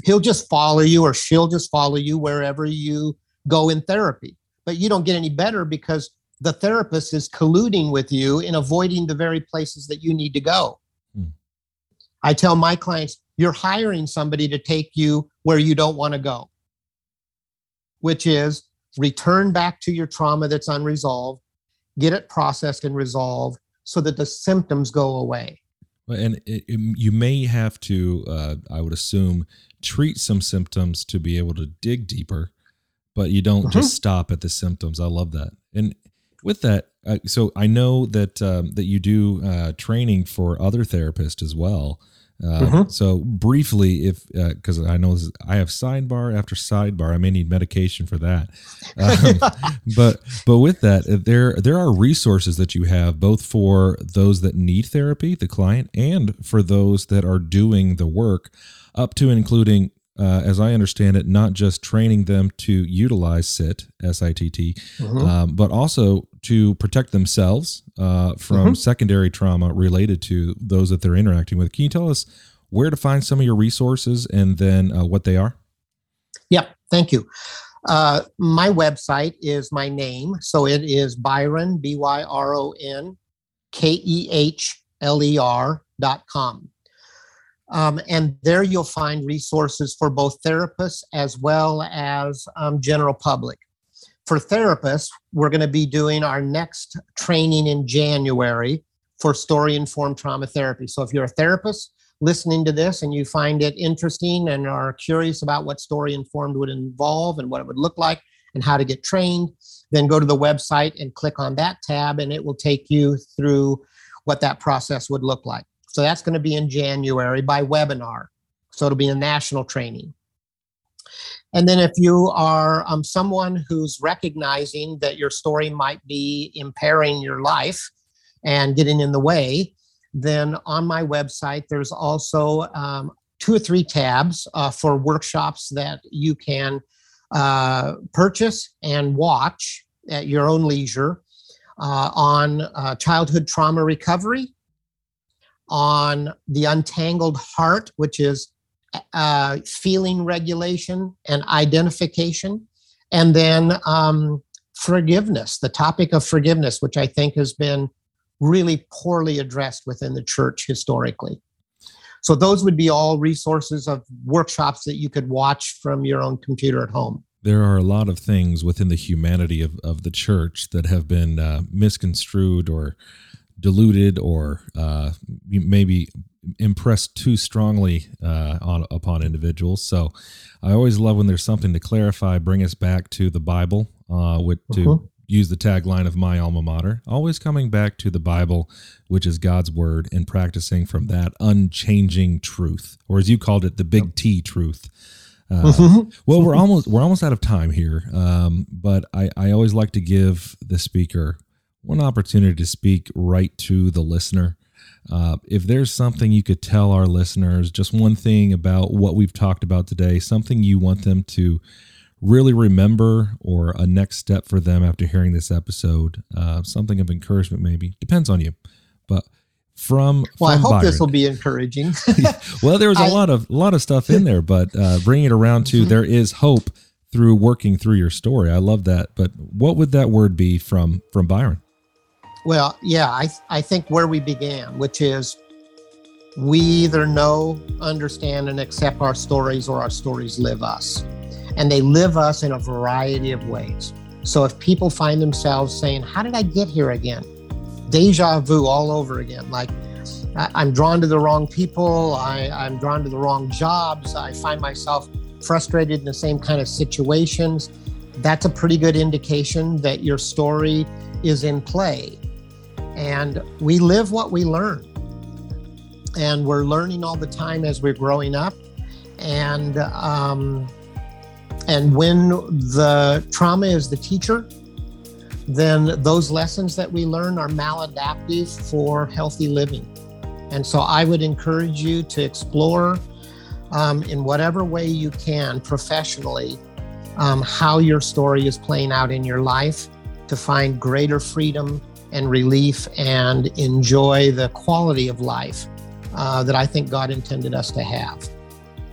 he'll just follow you or she'll just follow you wherever you go in therapy. But you don't get any better because the therapist is colluding with you in avoiding the very places that you need to go. Hmm. I tell my clients, you're hiring somebody to take you where you don't want to go, which is return back to your trauma that's unresolved, get it processed and resolved so that the symptoms go away. And it, it, you may have to, uh, I would assume, treat some symptoms to be able to dig deeper, but you don't mm-hmm. just stop at the symptoms. I love that. And with that, uh, so I know that um, that you do uh, training for other therapists as well. Uh, mm-hmm. So briefly, if because uh, I know is, I have sidebar after sidebar, I may need medication for that. Um, [LAUGHS] but but with that, uh, there there are resources that you have both for those that need therapy, the client, and for those that are doing the work, up to including uh, as I understand it, not just training them to utilize SIT, S I T T, mm-hmm. um, but also to protect themselves uh, from mm-hmm. secondary trauma related to those that they're interacting with. Can you tell us where to find some of your resources and then uh, what they are? Yeah, thank you. Uh, my website is my name. So it is Byron, B Y R O N K E H L E R dot com. Um, and there you'll find resources for both therapists as well as um, general public. For therapists, we're going to be doing our next training in January for story informed trauma therapy. So if you're a therapist listening to this and you find it interesting and are curious about what story informed would involve and what it would look like and how to get trained, then go to the website and click on that tab and it will take you through what that process would look like. So that's going to be in January by webinar. So it'll be a national training. And then if you are um, someone who's recognizing that your story might be impairing your life and getting in the way, then on my website, there's also um, two or three tabs uh, for workshops that you can uh, purchase and watch at your own leisure uh, on uh, childhood trauma recovery on the untangled heart, which is uh, feeling regulation and identification, and then um, forgiveness, the topic of forgiveness, which I think has been really poorly addressed within the church historically. So, those would be all resources of workshops that you could watch from your own computer at home. There are a lot of things within the humanity of, of the church that have been uh, misconstrued or diluted or uh, maybe impressed too strongly uh, on upon individuals. So I always love when there's something to clarify, bring us back to the Bible, uh, with, to uh-huh. use the tagline of my alma mater, always coming back to the Bible, which is God's word, and practicing from that unchanging truth, or as you called it, the big T truth. Uh, mm-hmm. well, we're almost we're almost out of time here, um, but I, I always like to give the speaker one opportunity to speak right to the listener. Uh, if there's something you could tell our listeners, just one thing about what we've talked about today, something you want them to really remember, or a next step for them after hearing this episode, uh, something of encouragement, maybe depends on you. But from well, from I hope Byron. this will be encouraging. [LAUGHS] [LAUGHS] well, there was a I, lot of a lot of stuff in there, but uh, bringing it around to mm-hmm. there is hope through working through your story. I love that. But what would that word be from from Byron? Well, yeah, I, I think where we began, which is we either know, understand, and accept our stories or our stories live us. And they live us in a variety of ways. So if people find themselves saying, How did I get here again? Deja vu all over again. Like, I'm drawn to the wrong people. I, I'm drawn to the wrong jobs. I find myself frustrated in the same kind of situations. That's a pretty good indication that your story is in play. And we live what we learn. And we're learning all the time as we're growing up. And um, and when the trauma is the teacher, then those lessons that we learn are maladaptive for healthy living. And so I would encourage you to explore um, in whatever way you can professionally um, how your story is playing out in your life to find greater freedom and relief and enjoy the quality of life uh, that I think God intended us to have.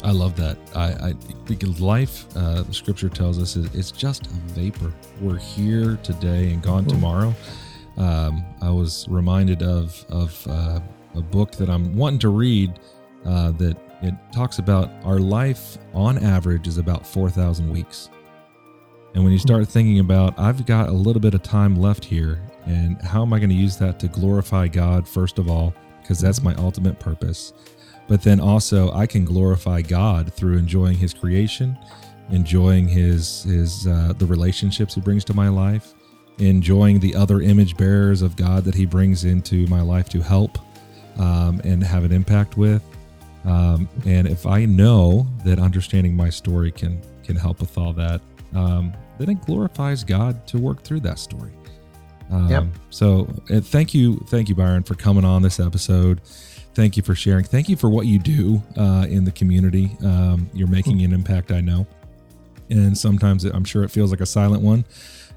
I love that. I, I because life, uh, the scripture tells us, is, it's just a vapor. We're here today and gone mm-hmm. tomorrow. Um, I was reminded of of uh, a book that I'm wanting to read uh, that it talks about our life on average is about four thousand weeks. And when you start thinking about, I've got a little bit of time left here, and how am I going to use that to glorify God first of all, because that's my ultimate purpose but then also I can glorify God through enjoying His creation, enjoying His His uh, the relationships He brings to my life, enjoying the other image bearers of God that He brings into my life to help um, and have an impact with. Um, and if I know that understanding my story can can help with all that, um, then it glorifies God to work through that story. Um, yep. So thank you, thank you, Byron, for coming on this episode thank you for sharing. Thank you for what you do uh, in the community. Um, you're making an impact, I know. And sometimes I'm sure it feels like a silent one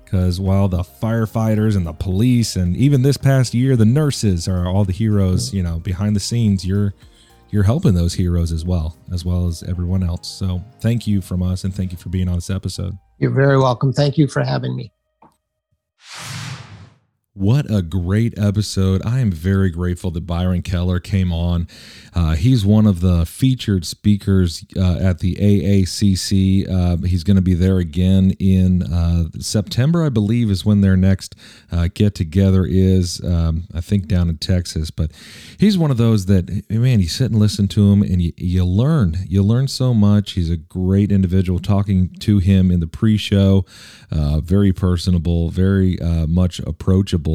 because while the firefighters and the police and even this past year the nurses are all the heroes, you know, behind the scenes, you're you're helping those heroes as well, as well as everyone else. So thank you from us and thank you for being on this episode. You're very welcome. Thank you for having me. What a great episode. I am very grateful that Byron Kehler came on. Uh, he's one of the featured speakers uh, at the AACC. Uh, he's going to be there again in uh, September, I believe, is when their next uh, get together is. Um, I think down in Texas. But he's one of those that, man, you sit and listen to him and you, you learn. You learn so much. He's a great individual. Talking to him in the pre show, uh, very personable, very much approachable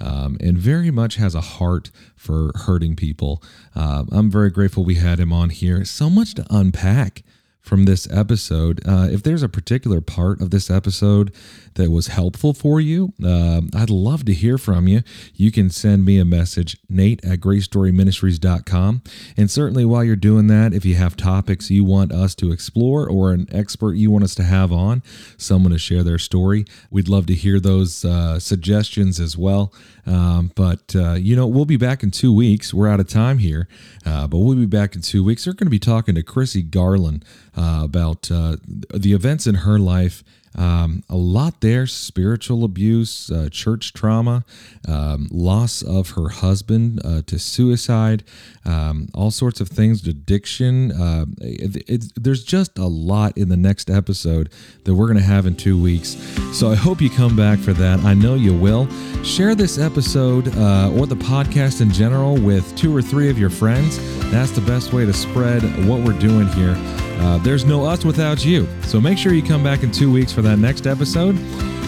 um, and very much has a heart for hurting people. Uh, I'm very grateful we had him on here. So much to unpack from this episode. Uh, if there's a particular part of this episode that was helpful for you, uh, I'd love to hear from you. You can send me a message, nate at gracestoryministries.com. And certainly while you're doing that, if you have topics you want us to explore or an expert you want us to have on, someone to share their story, we'd love to hear those uh, suggestions as well. Um, but, uh, you know, we'll be back in two weeks. We're out of time here, uh, but we'll be back in two weeks. We're going to be talking to Chrissy Garland uh, about uh, the events in her life um, a lot there spiritual abuse, uh, church trauma, um, loss of her husband uh, to suicide, um, all sorts of things, addiction. Uh, it, there's just a lot in the next episode that we're going to have in two weeks. So I hope you come back for that. I know you will. Share this episode uh, or the podcast in general with two or three of your friends. That's the best way to spread what we're doing here. Uh, there's no us without you. So make sure you come back in two weeks for that next episode.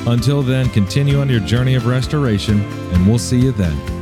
Until then, continue on your journey of restoration, and we'll see you then.